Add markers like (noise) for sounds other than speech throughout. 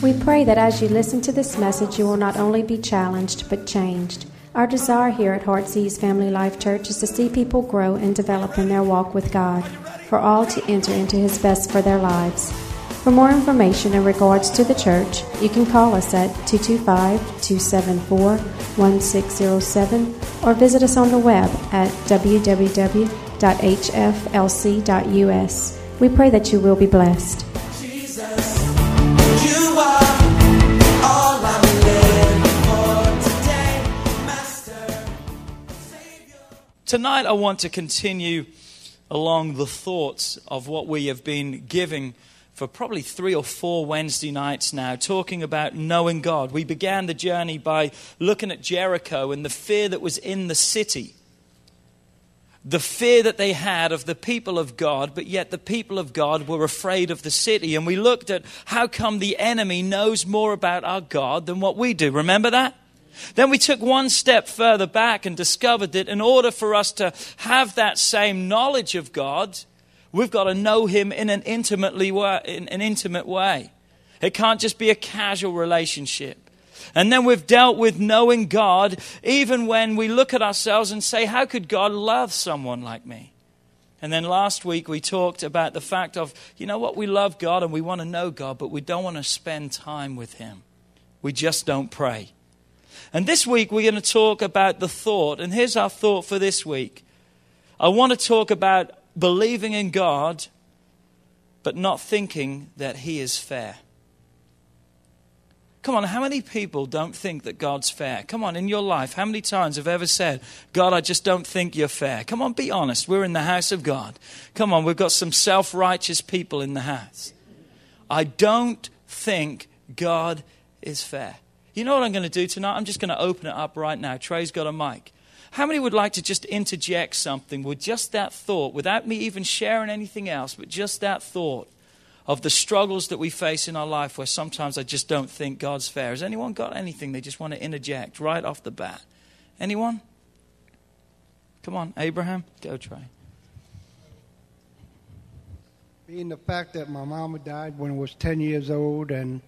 We pray that as you listen to this message, you will not only be challenged, but changed. Our desire here at Heartsease Family Life Church is to see people grow and develop in their walk with God, for all to enter into His best for their lives. For more information in regards to the church, you can call us at 225 274 1607 or visit us on the web at www.hflc.us. We pray that you will be blessed. Jesus, you are all I'm living for today, Master, Savior. Tonight, I want to continue along the thoughts of what we have been giving for probably three or four Wednesday nights now, talking about knowing God. We began the journey by looking at Jericho and the fear that was in the city. The fear that they had of the people of God, but yet the people of God were afraid of the city. And we looked at how come the enemy knows more about our God than what we do. Remember that? Then we took one step further back and discovered that in order for us to have that same knowledge of God, we've got to know Him in an, intimately in an intimate way. It can't just be a casual relationship. And then we've dealt with knowing God, even when we look at ourselves and say, How could God love someone like me? And then last week we talked about the fact of, you know what, we love God and we want to know God, but we don't want to spend time with Him. We just don't pray. And this week we're going to talk about the thought. And here's our thought for this week I want to talk about believing in God, but not thinking that He is fair. Come on, how many people don't think that God's fair? Come on, in your life, how many times have ever said, God, I just don't think you're fair? Come on, be honest. We're in the house of God. Come on, we've got some self righteous people in the house. I don't think God is fair. You know what I'm going to do tonight? I'm just going to open it up right now. Trey's got a mic. How many would like to just interject something with just that thought, without me even sharing anything else, but just that thought of the struggles that we face in our life where sometimes I just don't think God's fair? Has anyone got anything they just want to interject right off the bat? Anyone? Come on, Abraham. Go, try. Being the fact that my mama died when I was 10 years old, and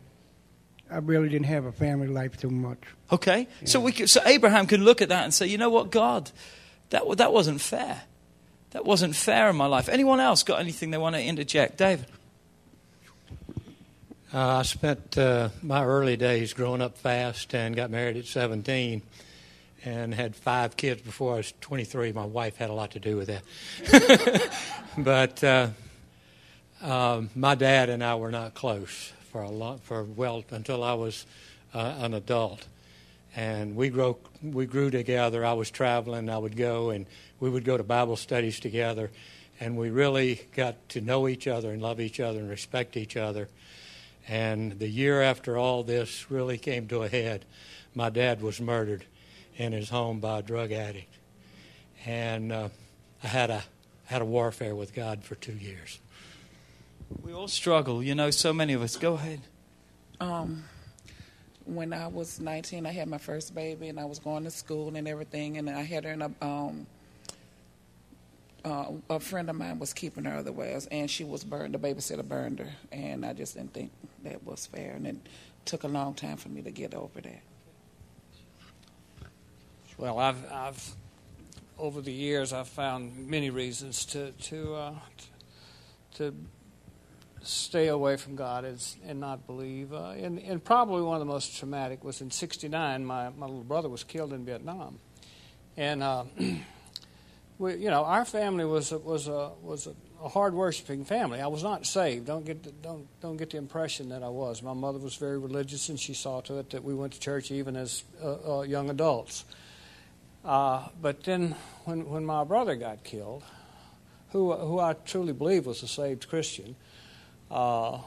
I really didn't have a family life too much. Okay, so we could, so Abraham can look at that and say, you know what, God, that that wasn't fair. That wasn't fair in my life. Anyone else got anything they want to interject, David? Uh, I spent uh, my early days growing up fast and got married at 17 and had five kids before I was 23. My wife had a lot to do with that. (laughs) but uh, um, my dad and I were not close for a lot, for well until I was uh, an adult. And we grew, we grew together. I was traveling, I would go, and we would go to Bible studies together. And we really got to know each other and love each other and respect each other. And the year after all this really came to a head, my dad was murdered in his home by a drug addict. And uh, I had a, had a warfare with God for two years. We all struggle, you know, so many of us. Go ahead. Um, when I was 19, I had my first baby, and I was going to school and everything, and I had her in a. Um, uh, a friend of mine was keeping her otherwise, and she was burned. The babysitter burned her, and I just didn't think that was fair, and it took a long time for me to get over that. Well, I've, I've over the years I've found many reasons to to uh, to stay away from God is, and not believe. Uh, and, and probably one of the most traumatic was in '69. My my little brother was killed in Vietnam, and uh, (clears throat) we, you know, our family was a, was a was a, hard worshiping family. I was not saved. Don't get the, don't don't get the impression that I was. My mother was very religious, and she saw to it that we went to church even as uh, uh, young adults. Uh, but then, when when my brother got killed, who who I truly believe was a saved Christian, uh,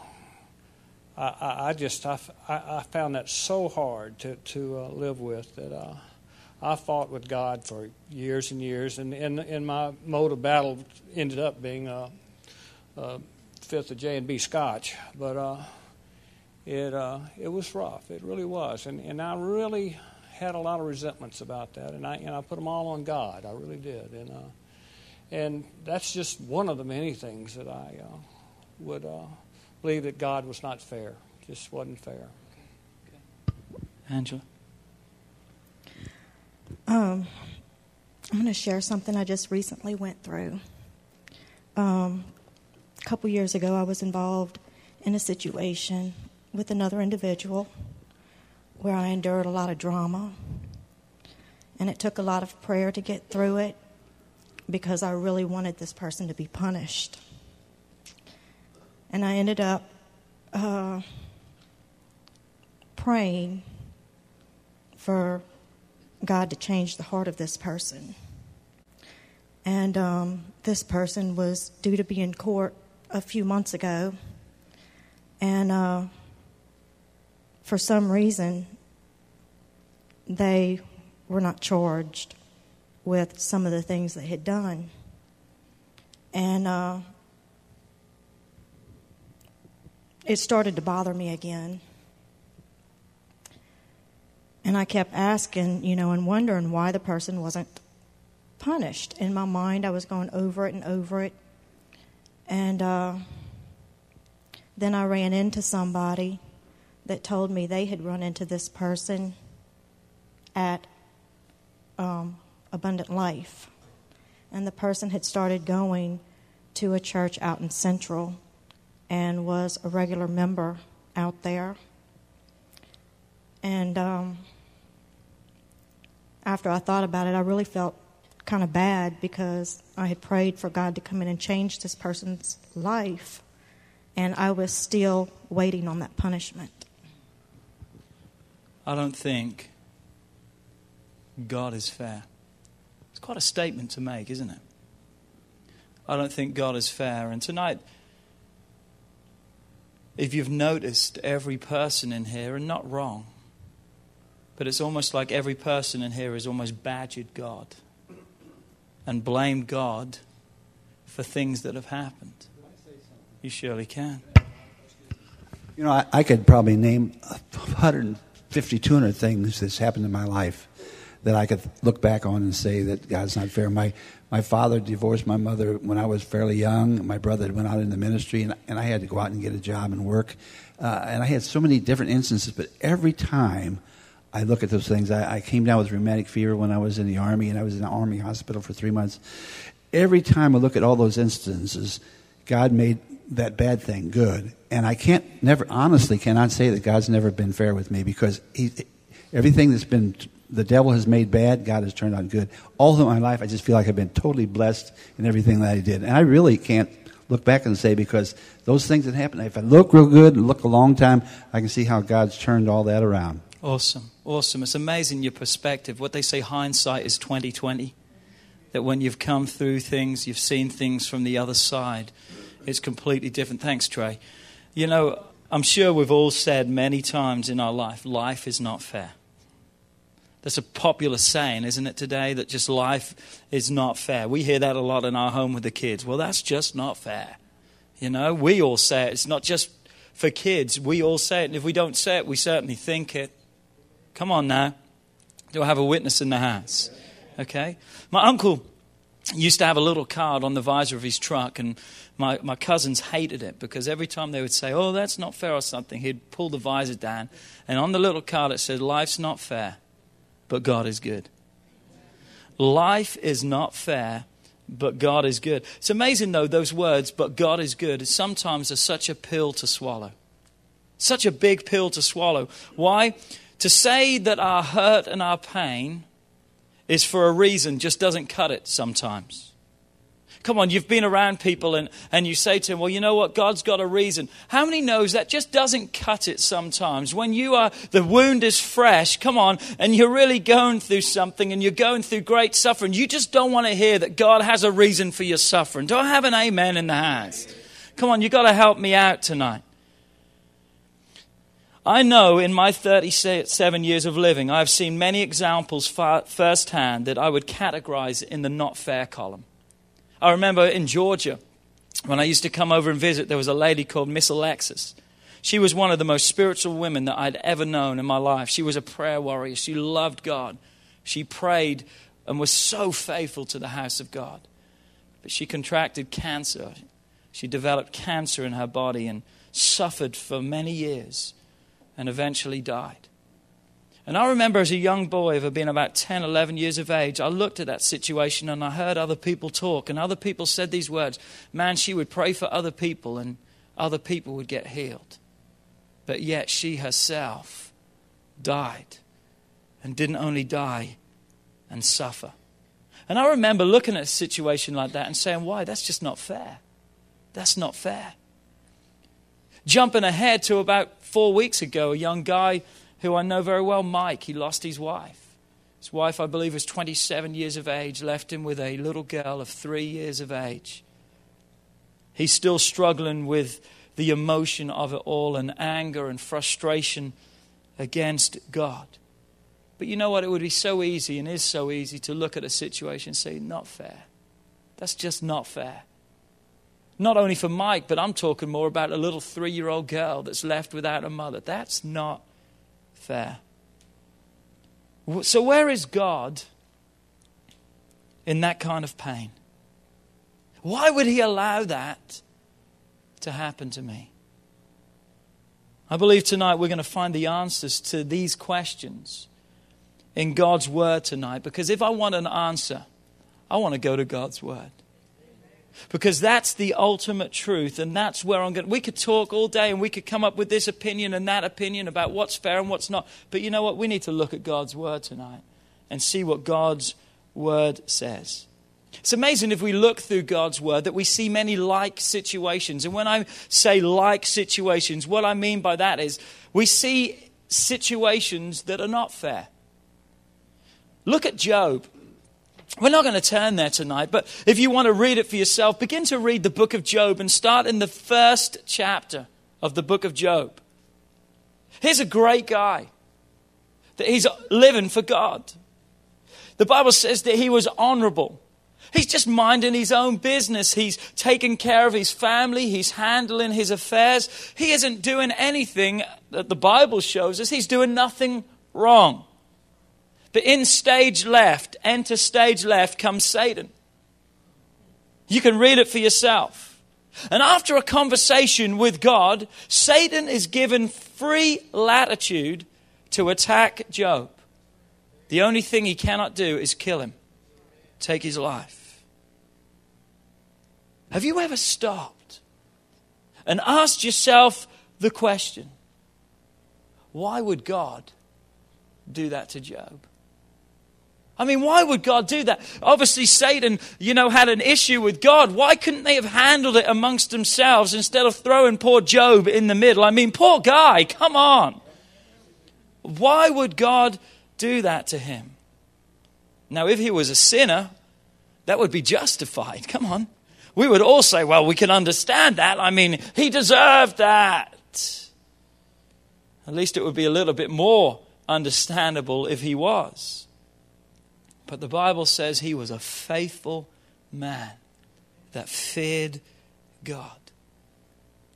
I, I, just I, I found that so hard to to uh, live with that uh, I fought with God for years and years, and and, my mode of battle ended up being uh, uh, fifth of J and B Scotch, but uh, it uh, it was rough. It really was, and and I really had a lot of resentments about that, and I and I put them all on God. I really did, and and that's just one of the many things that I would uh, believe that God was not fair, just wasn't fair. Angela. Um, I'm going to share something I just recently went through. Um, a couple years ago, I was involved in a situation with another individual where I endured a lot of drama. And it took a lot of prayer to get through it because I really wanted this person to be punished. And I ended up uh, praying for God to change the heart of this person. And um, this person was due to be in court a few months ago. And uh, for some reason, they were not charged with some of the things they had done. And uh, it started to bother me again. And I kept asking, you know, and wondering why the person wasn't punished. In my mind, I was going over it and over it. And uh, then I ran into somebody that told me they had run into this person at um, Abundant Life. And the person had started going to a church out in Central and was a regular member out there. And um, after I thought about it, I really felt kind of bad because I had prayed for God to come in and change this person's life, and I was still waiting on that punishment. I don't think God is fair. It's quite a statement to make, isn't it? I don't think God is fair. And tonight, if you've noticed every person in here, and not wrong, but it's almost like every person in here has almost badgered God and blamed God for things that have happened. You surely can. You know, I, I could probably name 150, 200 things that's happened in my life that I could look back on and say that God's not fair. My my father divorced my mother when I was fairly young. My brother went out in the ministry, and, and I had to go out and get a job and work. Uh, and I had so many different instances, but every time I look at those things. I, I, came down with rheumatic fever when I was in the Army, and I was in the Army hospital for three months. Every time I look at all those instances, God made that bad thing good. And I can't, never, honestly, cannot say that God's never been fair with me because he, everything that's been, the devil has made bad, God has turned on good. All through my life, I just feel like I've been totally blessed in everything that I did. And I really can't look back and say because those things that happened, if I look real good and look a long time, I can see how God's turned all that around. Awesome. Awesome. It's amazing your perspective. What they say hindsight is 2020. That when you've come through things, you've seen things from the other side, it's completely different. Thanks, Trey. You know, I'm sure we've all said many times in our life, life is not fair. That's a popular saying, isn't it, today? That just life is not fair. We hear that a lot in our home with the kids. Well, that's just not fair. You know, we all say it. It's not just for kids. We all say it. And if we don't say it, we certainly think it. Come on now. Do I have a witness in the house? Okay. My uncle used to have a little card on the visor of his truck, and my, my cousins hated it because every time they would say, Oh, that's not fair or something, he'd pull the visor down, and on the little card it said, Life's not fair, but God is good. Life is not fair, but God is good. It's amazing, though, those words, but God is good, sometimes are such a pill to swallow. Such a big pill to swallow. Why? To say that our hurt and our pain is for a reason just doesn't cut it sometimes. Come on, you've been around people and, and you say to them, well, you know what? God's got a reason. How many knows that just doesn't cut it sometimes? When you are, the wound is fresh, come on, and you're really going through something and you're going through great suffering, you just don't want to hear that God has a reason for your suffering. Do I have an amen in the house? Come on, you've got to help me out tonight. I know in my 37 years of living, I've seen many examples firsthand that I would categorize in the not fair column. I remember in Georgia, when I used to come over and visit, there was a lady called Miss Alexis. She was one of the most spiritual women that I'd ever known in my life. She was a prayer warrior. She loved God. She prayed and was so faithful to the house of God. But she contracted cancer. She developed cancer in her body and suffered for many years and eventually died. And I remember as a young boy of being about 10, 11 years of age, I looked at that situation and I heard other people talk, and other people said these words Man, she would pray for other people and other people would get healed. But yet she herself died and didn't only die and suffer. And I remember looking at a situation like that and saying, Why? That's just not fair. That's not fair. Jumping ahead to about four weeks ago, a young guy who I know very well, Mike, he lost his wife. His wife, I believe, was 27 years of age, left him with a little girl of three years of age. He's still struggling with the emotion of it all and anger and frustration against God. But you know what? It would be so easy and is so easy to look at a situation and say, not fair. That's just not fair. Not only for Mike, but I'm talking more about a little three year old girl that's left without a mother. That's not fair. So, where is God in that kind of pain? Why would He allow that to happen to me? I believe tonight we're going to find the answers to these questions in God's Word tonight because if I want an answer, I want to go to God's Word because that's the ultimate truth and that's where i'm going we could talk all day and we could come up with this opinion and that opinion about what's fair and what's not but you know what we need to look at god's word tonight and see what god's word says it's amazing if we look through God's word that we see many like situations. And when I say like situations, what I mean by that is we see situations that are not fair. Look at Job. We're not going to turn there tonight, but if you want to read it for yourself, begin to read the book of Job and start in the first chapter of the book of Job. Here's a great guy that he's living for God. The Bible says that he was honorable. He's just minding his own business. He's taking care of his family. He's handling his affairs. He isn't doing anything that the Bible shows us. He's doing nothing wrong. But in stage left, enter stage left, comes Satan. You can read it for yourself. And after a conversation with God, Satan is given free latitude to attack Job. The only thing he cannot do is kill him, take his life. Have you ever stopped and asked yourself the question why would God do that to Job? I mean, why would God do that? Obviously, Satan, you know, had an issue with God. Why couldn't they have handled it amongst themselves instead of throwing poor Job in the middle? I mean, poor guy, come on. Why would God do that to him? Now, if he was a sinner, that would be justified. Come on. We would all say, well, we can understand that. I mean, he deserved that. At least it would be a little bit more understandable if he was. But the Bible says he was a faithful man that feared God.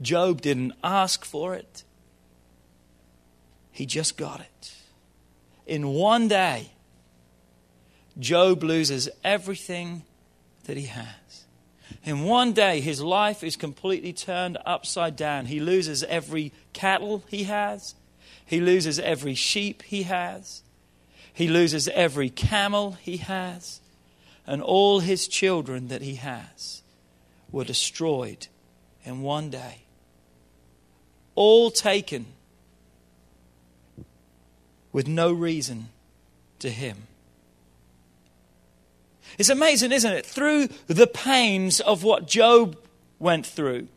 Job didn't ask for it, he just got it. In one day, Job loses everything that he has. In one day, his life is completely turned upside down. He loses every cattle he has, he loses every sheep he has, he loses every camel he has, and all his children that he has were destroyed in one day. All taken with no reason to him. It's amazing, isn't it? Through the pains of what Job went through,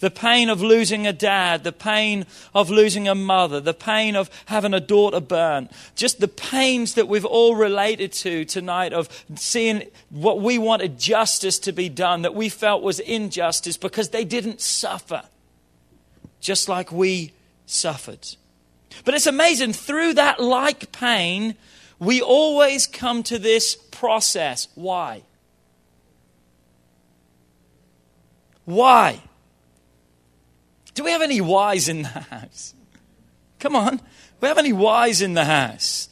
the pain of losing a dad, the pain of losing a mother, the pain of having a daughter burn, just the pains that we've all related to tonight of seeing what we wanted justice to be done, that we felt was injustice because they didn't suffer just like we suffered. But it's amazing, through that like pain, we always come to this process. Why? Why? Do we have any wise in the house? Come on. Do we have any wise in the house?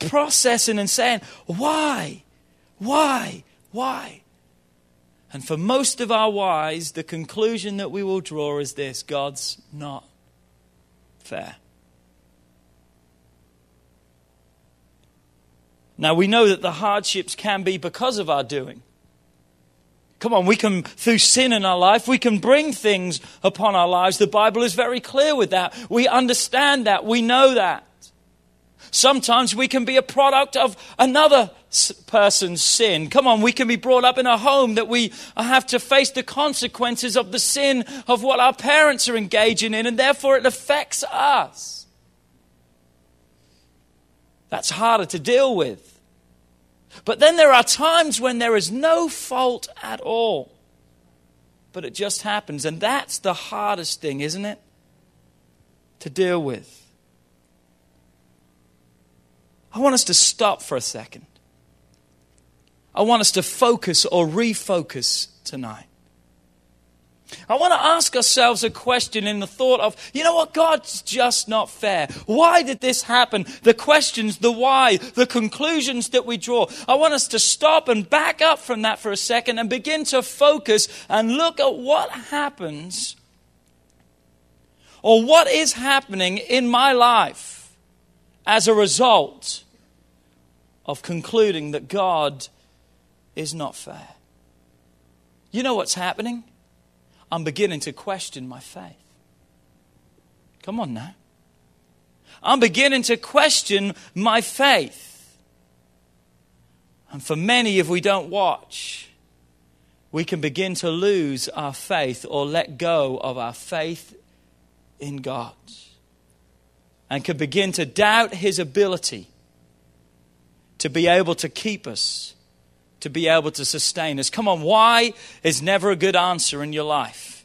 Processing and saying, why? Why? Why? And for most of our wise, the conclusion that we will draw is this God's not fair. Now, we know that the hardships can be because of our doing. Come on, we can, through sin in our life, we can bring things upon our lives. The Bible is very clear with that. We understand that. We know that. Sometimes we can be a product of another person's sin. Come on, we can be brought up in a home that we have to face the consequences of the sin of what our parents are engaging in, and therefore it affects us. That's harder to deal with. But then there are times when there is no fault at all. But it just happens. And that's the hardest thing, isn't it? To deal with. I want us to stop for a second. I want us to focus or refocus tonight. I want to ask ourselves a question in the thought of, you know what, God's just not fair. Why did this happen? The questions, the why, the conclusions that we draw. I want us to stop and back up from that for a second and begin to focus and look at what happens or what is happening in my life as a result of concluding that God is not fair. You know what's happening? I'm beginning to question my faith. Come on now. I'm beginning to question my faith. And for many, if we don't watch, we can begin to lose our faith or let go of our faith in God and can begin to doubt His ability to be able to keep us, to be able to sustain us. Come on, why is never a good answer in your life?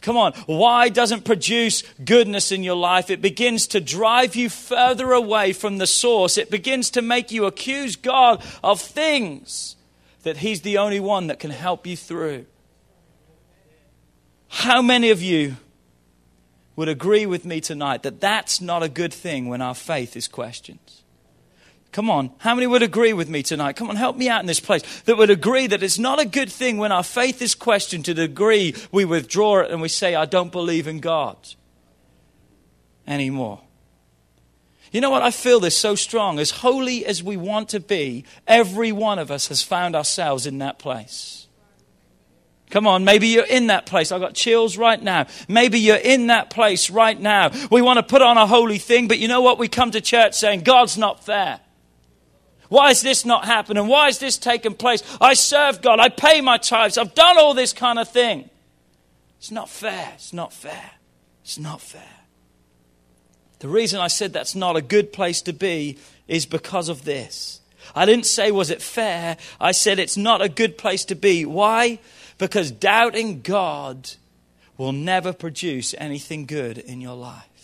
Come on, why doesn't produce goodness in your life? It begins to drive you further away from the source. It begins to make you accuse God of things that He's the only one that can help you through. How many of you would agree with me tonight that that's not a good thing when our faith is questioned? Come on. How many would agree with me tonight? Come on, help me out in this place. That would agree that it's not a good thing when our faith is questioned to the degree we withdraw it and we say, I don't believe in God anymore. You know what? I feel this so strong. As holy as we want to be, every one of us has found ourselves in that place. Come on, maybe you're in that place. I've got chills right now. Maybe you're in that place right now. We want to put on a holy thing, but you know what? We come to church saying, God's not fair. Why is this not happening? Why is this taking place? I serve God. I pay my tithes. I've done all this kind of thing. It's not fair. It's not fair. It's not fair. The reason I said that's not a good place to be is because of this. I didn't say, was it fair? I said it's not a good place to be. Why? Because doubting God will never produce anything good in your life.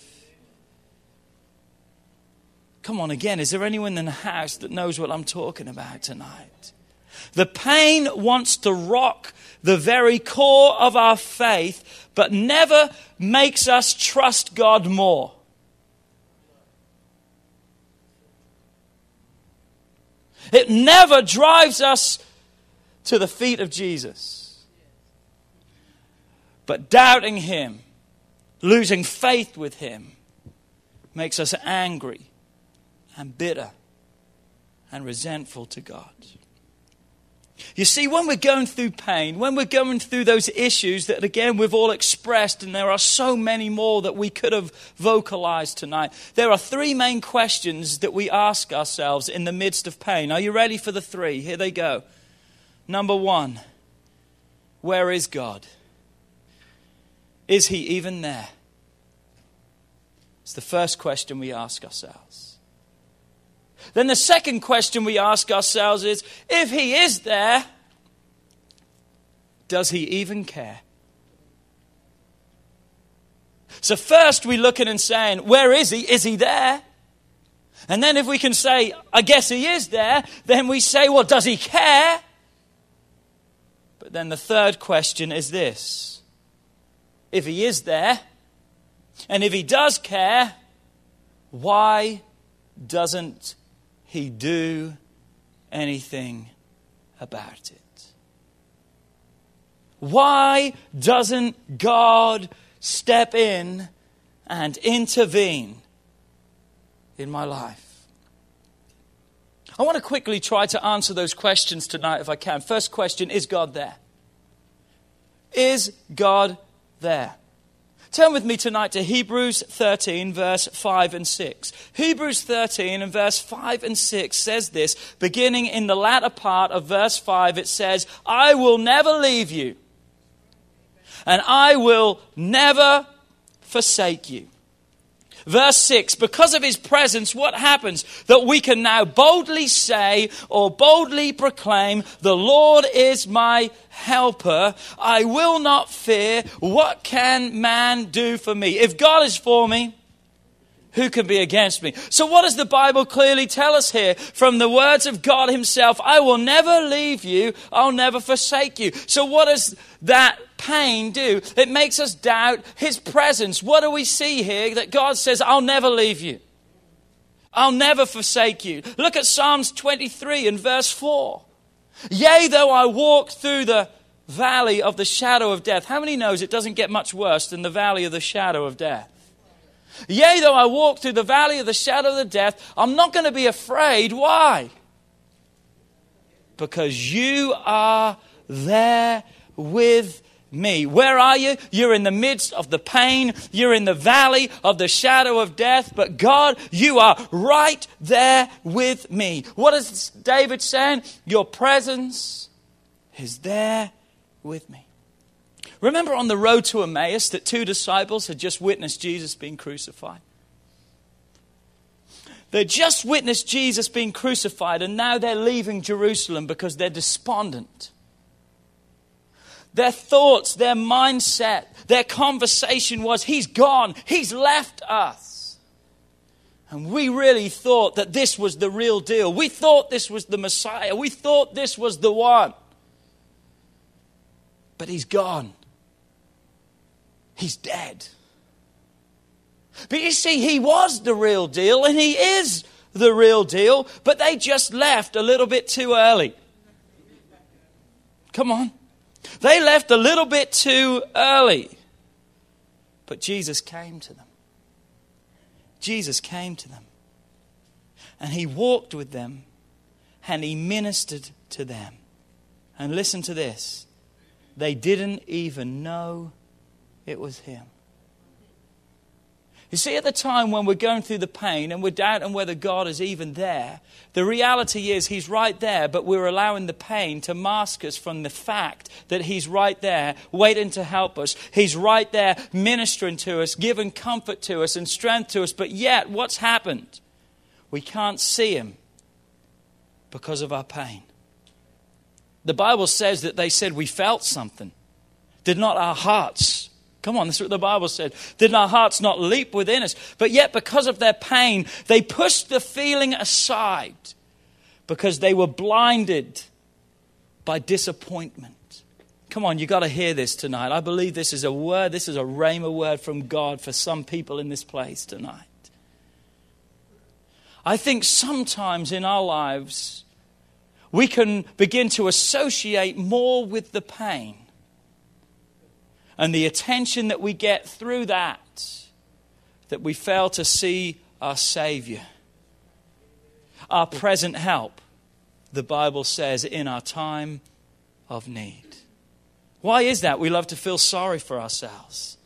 Come on, again, is there anyone in the house that knows what I'm talking about tonight? The pain wants to rock the very core of our faith, but never makes us trust God more. It never drives us to the feet of Jesus. But doubting Him, losing faith with Him, makes us angry and bitter and resentful to God. You see, when we're going through pain, when we're going through those issues that, again, we've all expressed, and there are so many more that we could have vocalized tonight, there are three main questions that we ask ourselves in the midst of pain. Are you ready for the three? Here they go. Number one, where is God? Is He even there? It's the first question we ask ourselves. Then the second question we ask ourselves is if he is there, does he even care? So, first we look at and saying, Where is he? Is he there? And then, if we can say, I guess he is there, then we say, Well, does he care? But then the third question is this if He is there? And if He does care, why doesn't He do anything about it? Why doesn't God step in and intervene in my life? I want to quickly try to answer those questions tonight if I can. First question Is God there? Is God there? Turn with me tonight to Hebrews 13, verse 5 and 6. Hebrews 13 and verse 5 and 6 says this, beginning in the latter part of verse 5, it says, I will never leave you, and I will never forsake you. Verse 6 Because of his presence, what happens? That we can now boldly say or boldly proclaim, The Lord is my helper. I will not fear. What can man do for me? If God is for me, who can be against me? So, what does the Bible clearly tell us here from the words of God Himself? I will never leave you, I'll never forsake you. So, what does that pain do? It makes us doubt His presence. What do we see here? That God says, I'll never leave you, I'll never forsake you. Look at Psalms 23 and verse 4. Yea, though I walk through the valley of the shadow of death. How many knows it doesn't get much worse than the valley of the shadow of death? Yea, though I walk through the valley of the shadow of the death, I'm not going to be afraid. Why? Because you are there with me. Where are you? You're in the midst of the pain. You're in the valley of the shadow of death. But God, you are right there with me. What is David saying? Your presence is there with me. Remember on the road to Emmaus that two disciples had just witnessed Jesus being crucified? They just witnessed Jesus being crucified, and now they're leaving Jerusalem because they're despondent. Their thoughts, their mindset, their conversation was, He's gone, He's left us. And we really thought that this was the real deal. We thought this was the Messiah. We thought this was the one. But He's gone. He's dead. But you see, he was the real deal and he is the real deal, but they just left a little bit too early. Come on. They left a little bit too early. But Jesus came to them. Jesus came to them. And he walked with them and he ministered to them. And listen to this they didn't even know it was Him. You see, at the time when we're going through the pain and we're doubting whether God is even there, the reality is He's right there, but we're allowing the pain to mask us from the fact that He's right there, waiting to help us. He's right there, ministering to us, giving comfort to us and strength to us. But yet, what's happened? We can't see Him because of our pain. The Bible says that they said we felt something. Did not our hearts Come on, that's what the Bible said. Did our hearts not leap within us? But yet, because of their pain, they pushed the feeling aside because they were blinded by disappointment. Come on, you got to hear this tonight. I believe this is a word, this is a rhema word from God for some people in this place tonight. I think sometimes in our lives, we can begin to associate more with the pain and the attention that we get through that, that we fail to see our Savior, our present help, the Bible says, in our time of need. Why is that? We love to feel sorry for ourselves.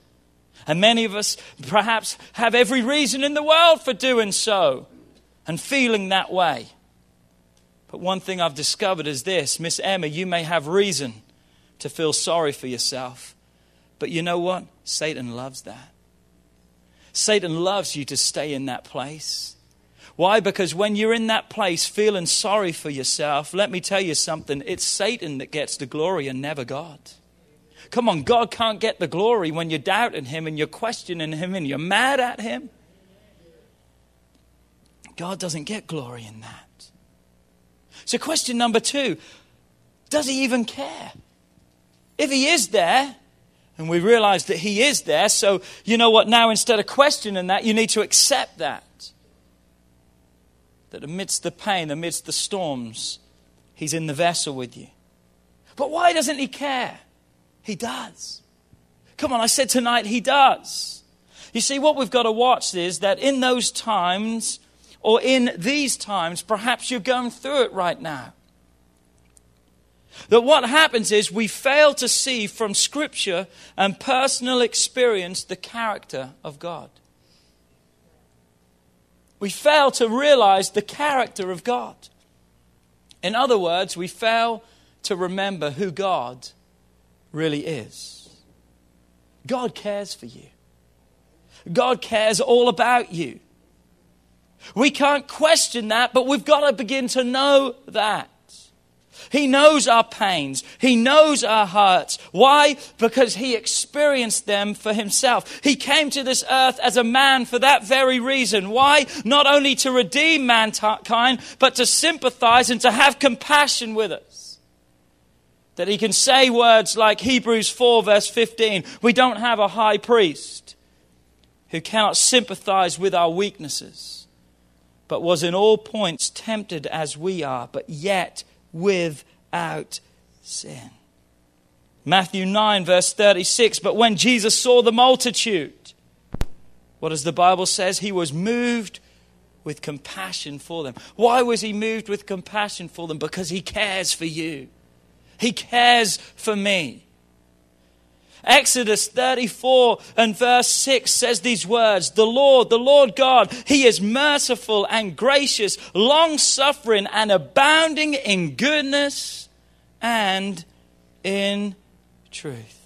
And many of us perhaps have every reason in the world for doing so and feeling that way. But one thing I've discovered is this Miss Emma, you may have reason to feel sorry for yourself. But you know what? Satan loves that. Satan loves you to stay in that place. Why? Because when you're in that place feeling sorry for yourself, let me tell you something, it's Satan that gets the glory and never God. Come on, God can't get the glory when you're doubting Him and you're questioning Him and you're mad at Him. God doesn't get glory in that. So, question number two does He even care? If He is there, And we realize that He is there. So, you know what? Now, instead of questioning that, you need to accept that. That amidst the pain, amidst the storms, He's in the vessel with you. But why doesn't He care? He does. Come on, I said tonight, He does. You see, what we've got to watch is that in those times, or in these times, perhaps you're going through it right now. That what happens is we fail to see from Scripture and personal experience the character of God. We fail to realize the character of God. In other words, we fail to remember who God really is. God cares for you, God cares all about you. We can't question that, but we've got to begin to know that. He knows our pains. He knows our hurts. Why? Because he experienced them for himself. He came to this earth as a man for that very reason. Why? Not only to redeem mankind, but to sympathize and to have compassion with us. That he can say words like Hebrews 4, verse 15 We don't have a high priest who cannot sympathize with our weaknesses, but was in all points tempted as we are, but yet without sin. Matthew 9, verse 36. But when Jesus saw the multitude, what does the Bible says? He was moved with compassion for them. Why was he moved with compassion for them? Because he cares for you. He cares for me. Exodus 34 and verse 6 says these words The Lord, the Lord God, He is merciful and gracious, long suffering and abounding in goodness and in truth.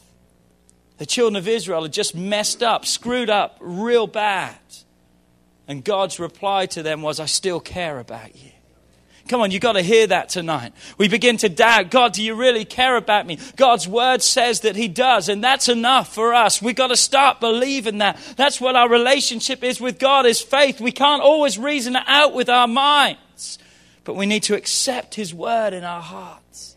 The children of Israel had just messed up, screwed up real bad. And God's reply to them was, I still care about you. Come on, you've got to hear that tonight. We begin to doubt God, do you really care about me? God's word says that He does, and that's enough for us. We've got to start believing that. That's what our relationship is with God, is faith. We can't always reason it out with our minds, but we need to accept His word in our hearts.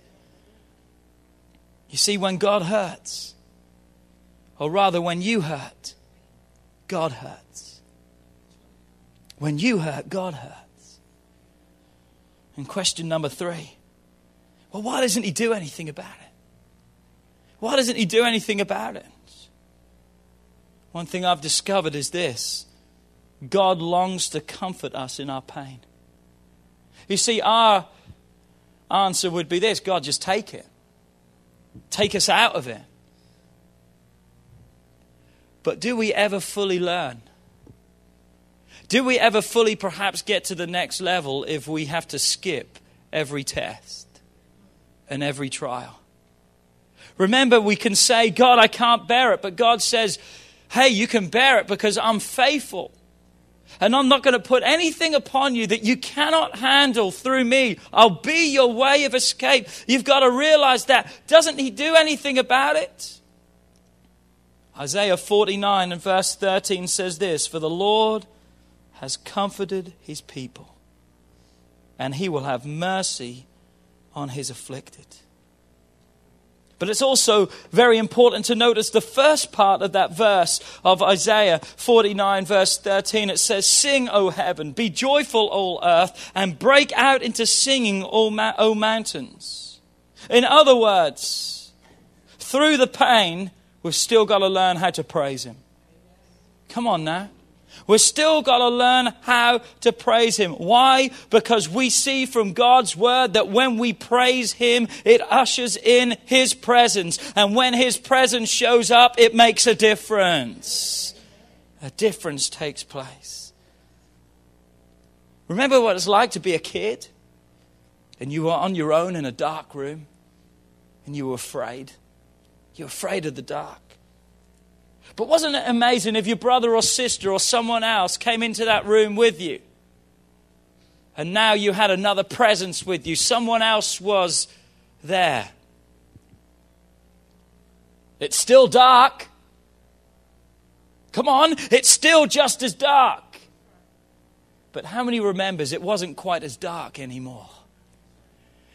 You see, when God hurts, or rather, when you hurt, God hurts. When you hurt, God hurts. And question number three well, why doesn't he do anything about it? Why doesn't he do anything about it? One thing I've discovered is this God longs to comfort us in our pain. You see, our answer would be this God, just take it, take us out of it. But do we ever fully learn? Do we ever fully perhaps get to the next level if we have to skip every test and every trial? Remember, we can say, God, I can't bear it, but God says, hey, you can bear it because I'm faithful. And I'm not going to put anything upon you that you cannot handle through me. I'll be your way of escape. You've got to realize that. Doesn't he do anything about it? Isaiah 49 and verse 13 says this For the Lord has comforted his people, and he will have mercy on his afflicted. But it's also very important to notice the first part of that verse of Isaiah 49, verse 13. It says, Sing, O heaven, be joyful, O earth, and break out into singing, O, ma- o mountains. In other words, through the pain, we've still got to learn how to praise Him. Come on now. We're still got to learn how to praise Him. Why? Because we see from God's Word that when we praise Him, it ushers in His presence. And when His presence shows up, it makes a difference. A difference takes place. Remember what it's like to be a kid? And you were on your own in a dark room and you were afraid. You're afraid of the dark. But wasn't it amazing if your brother or sister or someone else came into that room with you? And now you had another presence with you. Someone else was there. It's still dark. Come on, it's still just as dark. But how many remembers it wasn't quite as dark anymore?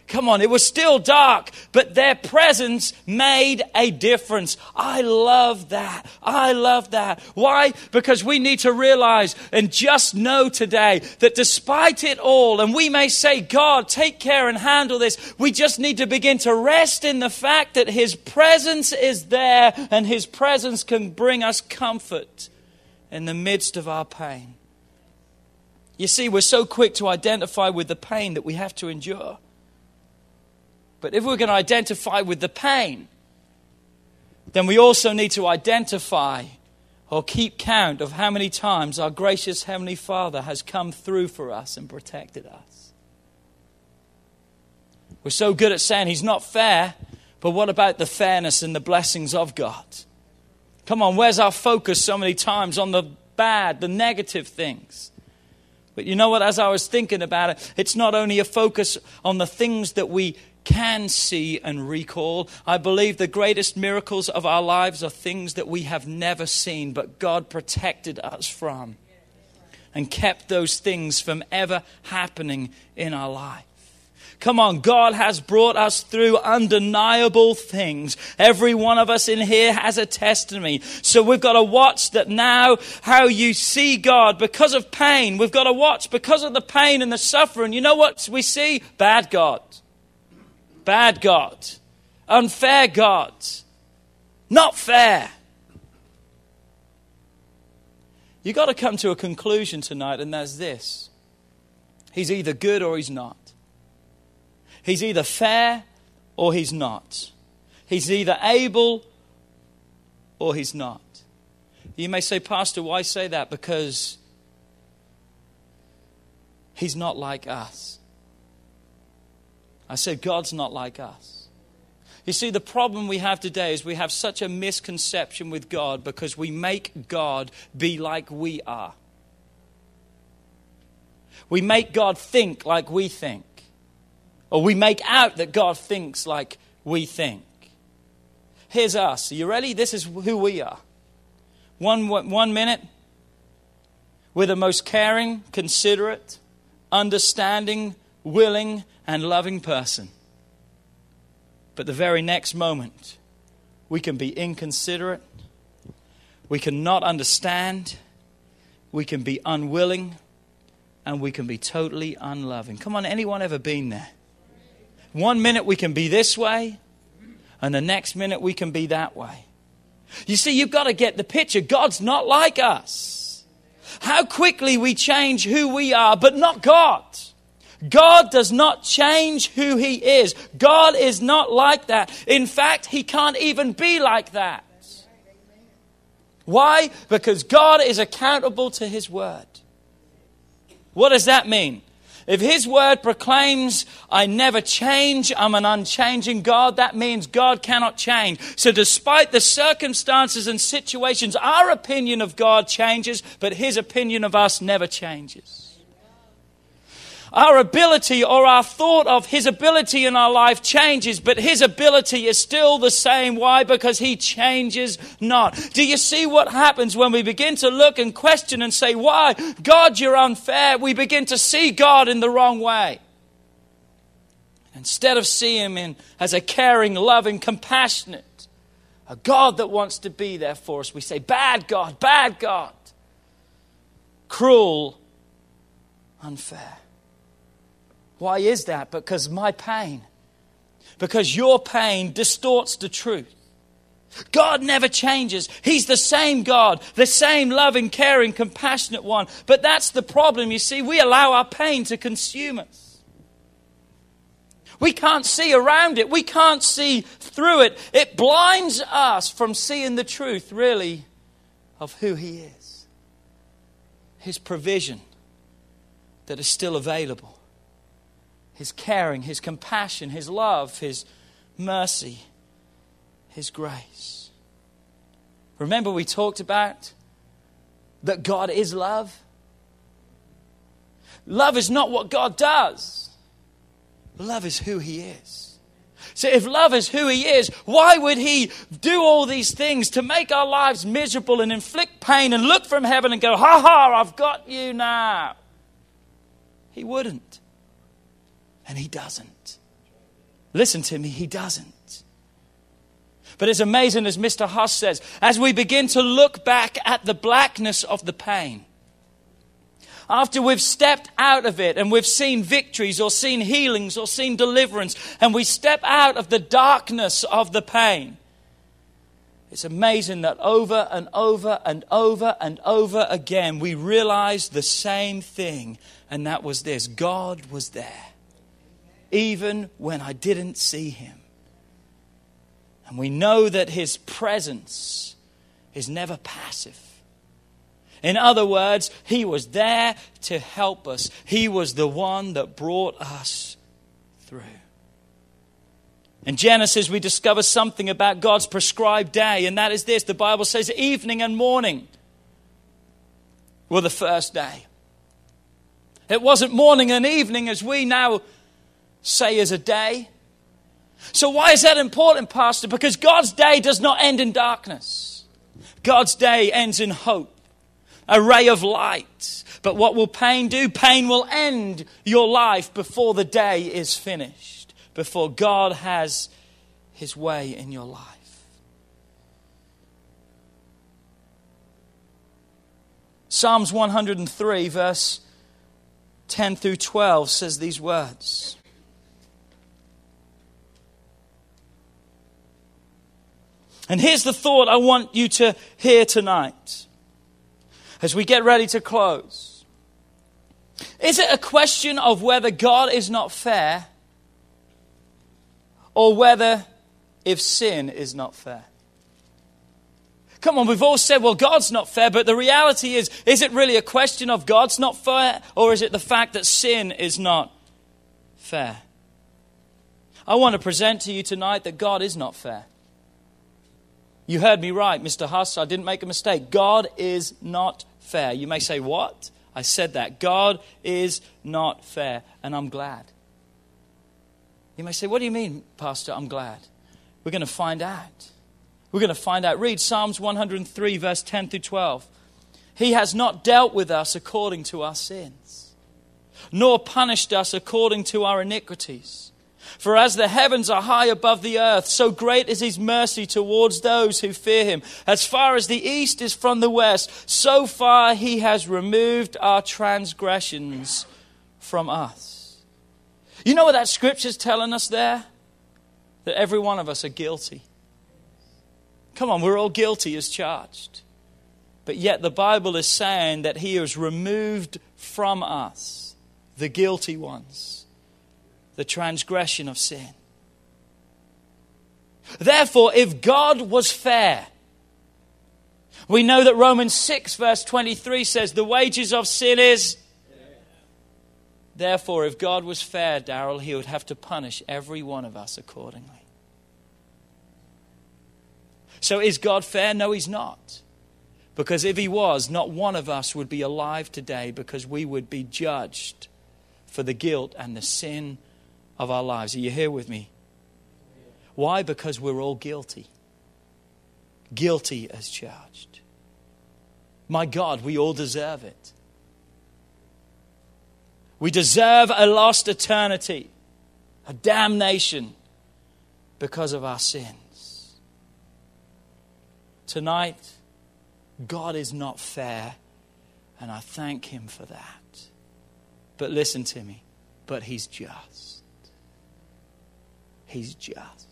Come on, it was still dark, but their presence made a difference. I love that. I love that. Why? Because we need to realize and just know today that despite it all, and we may say, God, take care and handle this, we just need to begin to rest in the fact that His presence is there and His presence can bring us comfort in the midst of our pain. You see, we're so quick to identify with the pain that we have to endure. But if we're going to identify with the pain, then we also need to identify or keep count of how many times our gracious Heavenly Father has come through for us and protected us. We're so good at saying He's not fair, but what about the fairness and the blessings of God? Come on, where's our focus so many times on the bad, the negative things? But you know what? As I was thinking about it, it's not only a focus on the things that we can see and recall. I believe the greatest miracles of our lives are things that we have never seen, but God protected us from and kept those things from ever happening in our life. Come on, God has brought us through undeniable things. Every one of us in here has a testimony. So we've got to watch that now how you see God because of pain. We've got to watch because of the pain and the suffering. You know what we see? Bad God bad God, unfair God, not fair. You've got to come to a conclusion tonight, and that's this He's either good or he's not. He's either fair or he's not. He's either able or he's not. You may say, Pastor, why say that? Because he's not like us. I said, God's not like us. You see, the problem we have today is we have such a misconception with God because we make God be like we are. We make God think like we think. Or we make out that God thinks like we think. Here's us. Are you ready? This is who we are. One, one minute, we're the most caring, considerate, understanding, willing, and loving person. But the very next moment, we can be inconsiderate, we can not understand, we can be unwilling, and we can be totally unloving. Come on, anyone ever been there? One minute we can be this way, and the next minute we can be that way. You see, you've got to get the picture. God's not like us. How quickly we change who we are, but not God. God does not change who He is. God is not like that. In fact, He can't even be like that. Why? Because God is accountable to His Word. What does that mean? If His Word proclaims, I never change, I'm an unchanging God, that means God cannot change. So, despite the circumstances and situations, our opinion of God changes, but His opinion of us never changes. Our ability or our thought of His ability in our life changes, but His ability is still the same. Why? Because He changes not. Do you see what happens when we begin to look and question and say, Why? God, you're unfair. We begin to see God in the wrong way. Instead of seeing Him in, as a caring, loving, compassionate, a God that wants to be there for us, we say, Bad God, bad God, cruel, unfair. Why is that? Because my pain, because your pain distorts the truth. God never changes. He's the same God, the same loving, caring, compassionate one. But that's the problem, you see. We allow our pain to consume us. We can't see around it, we can't see through it. It blinds us from seeing the truth, really, of who He is. His provision that is still available his caring, His compassion, His love, His mercy, His grace. Remember, we talked about that God is love? Love is not what God does, love is who He is. So, if love is who He is, why would He do all these things to make our lives miserable and inflict pain and look from heaven and go, ha ha, I've got you now? He wouldn't and he doesn't. Listen to me, he doesn't. But it's amazing, as Mr. Huss says, as we begin to look back at the blackness of the pain, after we've stepped out of it and we've seen victories or seen healings or seen deliverance, and we step out of the darkness of the pain, it's amazing that over and over and over and over again we realize the same thing, and that was this God was there, even when I didn't see him. And we know that his presence is never passive. In other words, He was there to help us. He was the one that brought us through. In Genesis, we discover something about God's prescribed day, and that is this the Bible says evening and morning were the first day. It wasn't morning and evening as we now say is a day. So, why is that important, Pastor? Because God's day does not end in darkness, God's day ends in hope a ray of light. But what will pain do? Pain will end your life before the day is finished, before God has his way in your life. Psalms 103, verse 10 through 12, says these words. And here's the thought I want you to hear tonight as we get ready to close. Is it a question of whether God is not fair or whether if sin is not fair? Come on, we've all said, well, God's not fair, but the reality is, is it really a question of God's not fair or is it the fact that sin is not fair? I want to present to you tonight that God is not fair. You heard me right, Mr. Huss. I didn't make a mistake. God is not fair. You may say, What? I said that. God is not fair, and I'm glad. You may say, What do you mean, Pastor? I'm glad. We're going to find out. We're going to find out. Read Psalms 103, verse 10 through 12. He has not dealt with us according to our sins, nor punished us according to our iniquities. For as the heavens are high above the earth, so great is his mercy towards those who fear him. As far as the east is from the west, so far he has removed our transgressions from us. You know what that scripture's telling us there? That every one of us are guilty. Come on, we're all guilty as charged. But yet the Bible is saying that he has removed from us the guilty ones the transgression of sin. Therefore, if God was fair, we know that Romans 6, verse 23 says, The wages of sin is. Therefore, if God was fair, Daryl, he would have to punish every one of us accordingly. So, is God fair? No, he's not. Because if he was, not one of us would be alive today because we would be judged for the guilt and the sin of our lives. Are you here with me? Why? Because we're all guilty. Guilty as charged. My God, we all deserve it. We deserve a lost eternity, a damnation because of our sins. Tonight, God is not fair, and I thank Him for that. But listen to me, but He's just. He's just.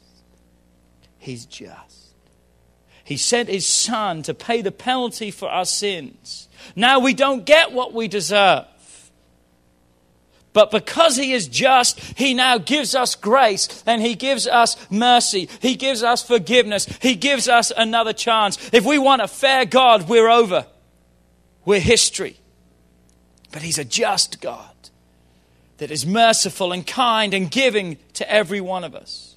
He's just. He sent his son to pay the penalty for our sins. Now we don't get what we deserve. But because he is just, he now gives us grace and he gives us mercy. He gives us forgiveness. He gives us another chance. If we want a fair God, we're over. We're history. But he's a just God that is merciful and kind and giving to every one of us.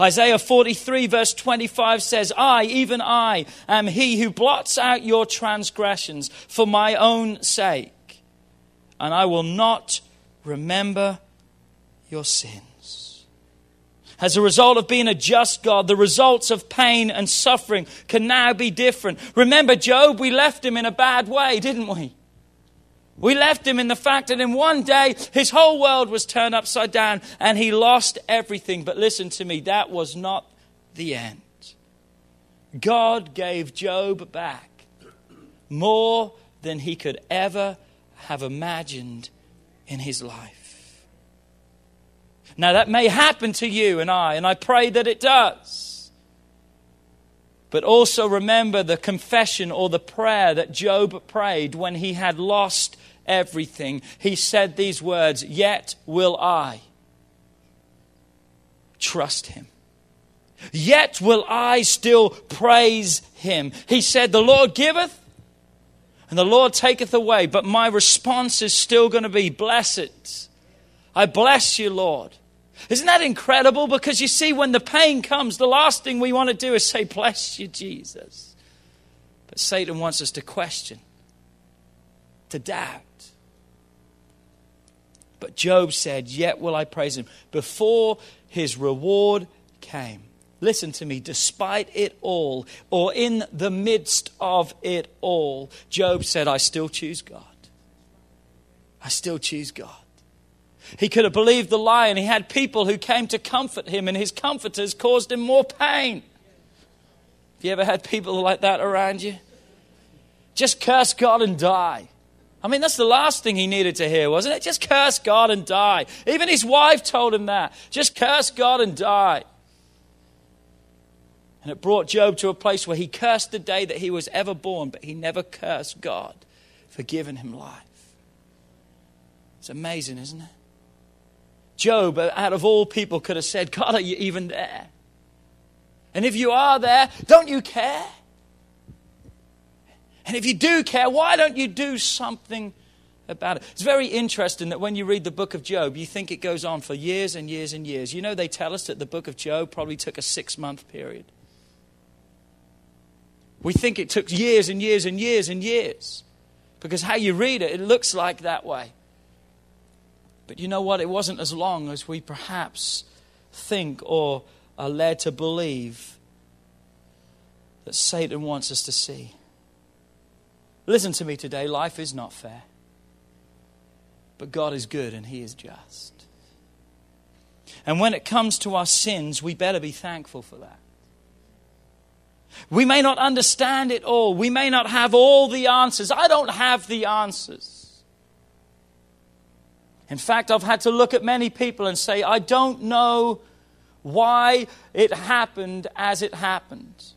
Isaiah 43, verse 25 says, I, even I, am he who blots out your transgressions for my own sake, and I will not remember your sins. As a result of being a just God, the results of pain and suffering can now be different. Remember Job? We left him in a bad way, didn't we? We left him in the fact that in one day his whole world was turned upside down and he lost everything. But listen to me, that was not the end. God gave Job back more than he could ever have imagined in his life. Now, that may happen to you and I, and I pray that it does. But also remember the confession or the prayer that Job prayed when he had lost everything. He said these words Yet will I trust him. Yet will I still praise him. He said, The Lord giveth and the Lord taketh away. But my response is still going to be, Blessed. I bless you, Lord. Isn't that incredible? Because you see, when the pain comes, the last thing we want to do is say, Bless you, Jesus. But Satan wants us to question, to doubt. But Job said, Yet will I praise him. Before his reward came. Listen to me, despite it all, or in the midst of it all, Job said, I still choose God. I still choose God. He could have believed the lie, and he had people who came to comfort him, and his comforters caused him more pain. Have you ever had people like that around you? Just curse God and die. I mean, that's the last thing he needed to hear, wasn't it? Just curse God and die. Even his wife told him that. Just curse God and die. And it brought Job to a place where he cursed the day that he was ever born, but he never cursed God for giving him life. It's amazing, isn't it? Job, out of all people, could have said, God, are you even there? And if you are there, don't you care? And if you do care, why don't you do something about it? It's very interesting that when you read the book of Job, you think it goes on for years and years and years. You know, they tell us that the book of Job probably took a six month period. We think it took years and years and years and years because how you read it, it looks like that way. But you know what? It wasn't as long as we perhaps think or are led to believe that Satan wants us to see. Listen to me today life is not fair, but God is good and He is just. And when it comes to our sins, we better be thankful for that. We may not understand it all. We may not have all the answers. I don't have the answers. In fact, I've had to look at many people and say, I don't know why it happened as it happened.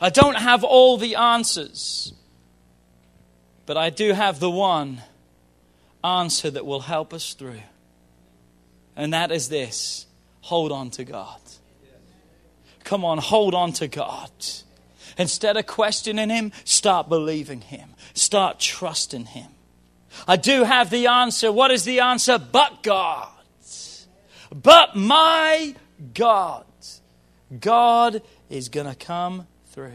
I don't have all the answers, but I do have the one answer that will help us through. And that is this hold on to God. Come on, hold on to God. Instead of questioning Him, start believing Him, start trusting Him. I do have the answer. What is the answer? But God. But my God. God is going to come through.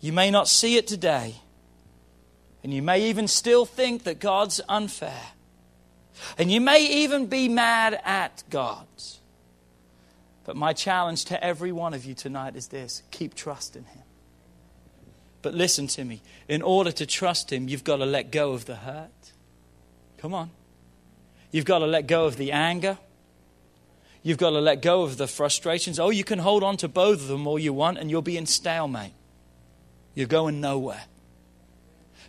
You may not see it today, and you may even still think that God's unfair. And you may even be mad at God. But my challenge to every one of you tonight is this keep trusting Him. But listen to me. In order to trust Him, you've got to let go of the hurt. Come on. You've got to let go of the anger. You've got to let go of the frustrations. Oh, you can hold on to both of them all you want, and you'll be in stalemate. You're going nowhere.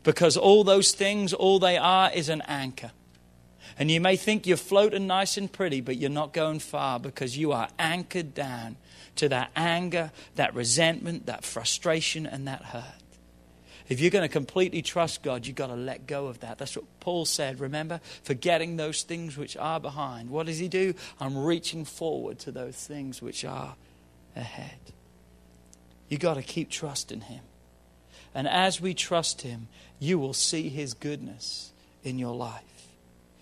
Because all those things, all they are is an anchor. And you may think you're floating nice and pretty, but you're not going far because you are anchored down to that anger, that resentment, that frustration, and that hurt. If you're going to completely trust God, you've got to let go of that. That's what Paul said, remember? Forgetting those things which are behind. What does he do? I'm reaching forward to those things which are ahead. You've got to keep trusting him. And as we trust him, you will see his goodness in your life.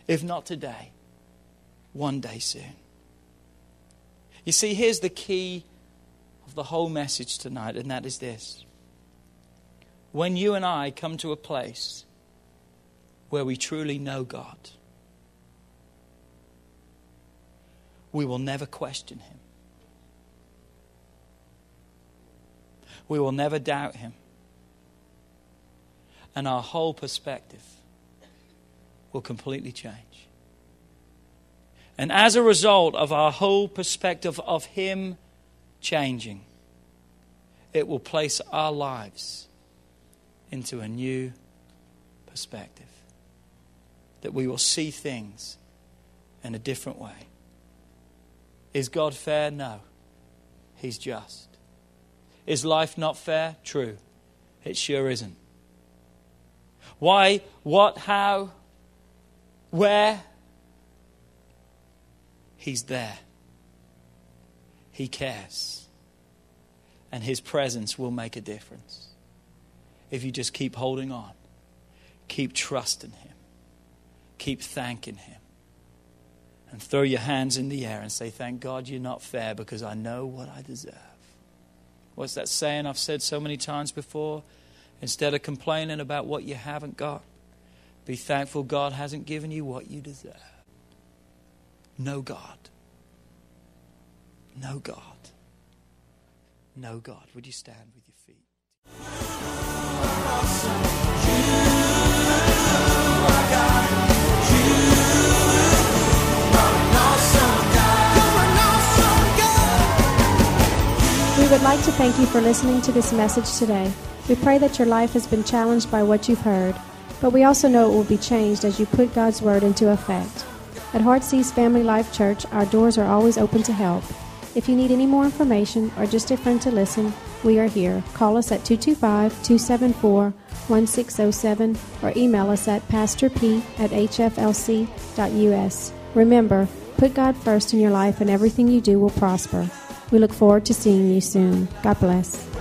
If not today, one day soon. You see, here's the key of the whole message tonight, and that is this. When you and I come to a place where we truly know God, we will never question Him. We will never doubt Him. and our whole perspective will completely change. And as a result of our whole perspective of Him changing, it will place our lives into a new perspective. That we will see things in a different way. Is God fair? No. He's just. Is life not fair? True. It sure isn't. Why? What? How? Where? He's there. He cares. And His presence will make a difference. If you just keep holding on, keep trusting Him, keep thanking Him, and throw your hands in the air and say, Thank God you're not fair because I know what I deserve. What's that saying I've said so many times before? Instead of complaining about what you haven't got, be thankful God hasn't given you what you deserve. No God. No God. No God. Would you stand with feet? We would like to thank you for listening to this message today. We pray that your life has been challenged by what you've heard, but we also know it will be changed as you put God's Word into effect. At Heartsease Family Life Church, our doors are always open to help. If you need any more information or just a friend to listen, we are here. Call us at 225 274 1607 or email us at pastorp at hflc.us. Remember, put God first in your life and everything you do will prosper. We look forward to seeing you soon. God bless.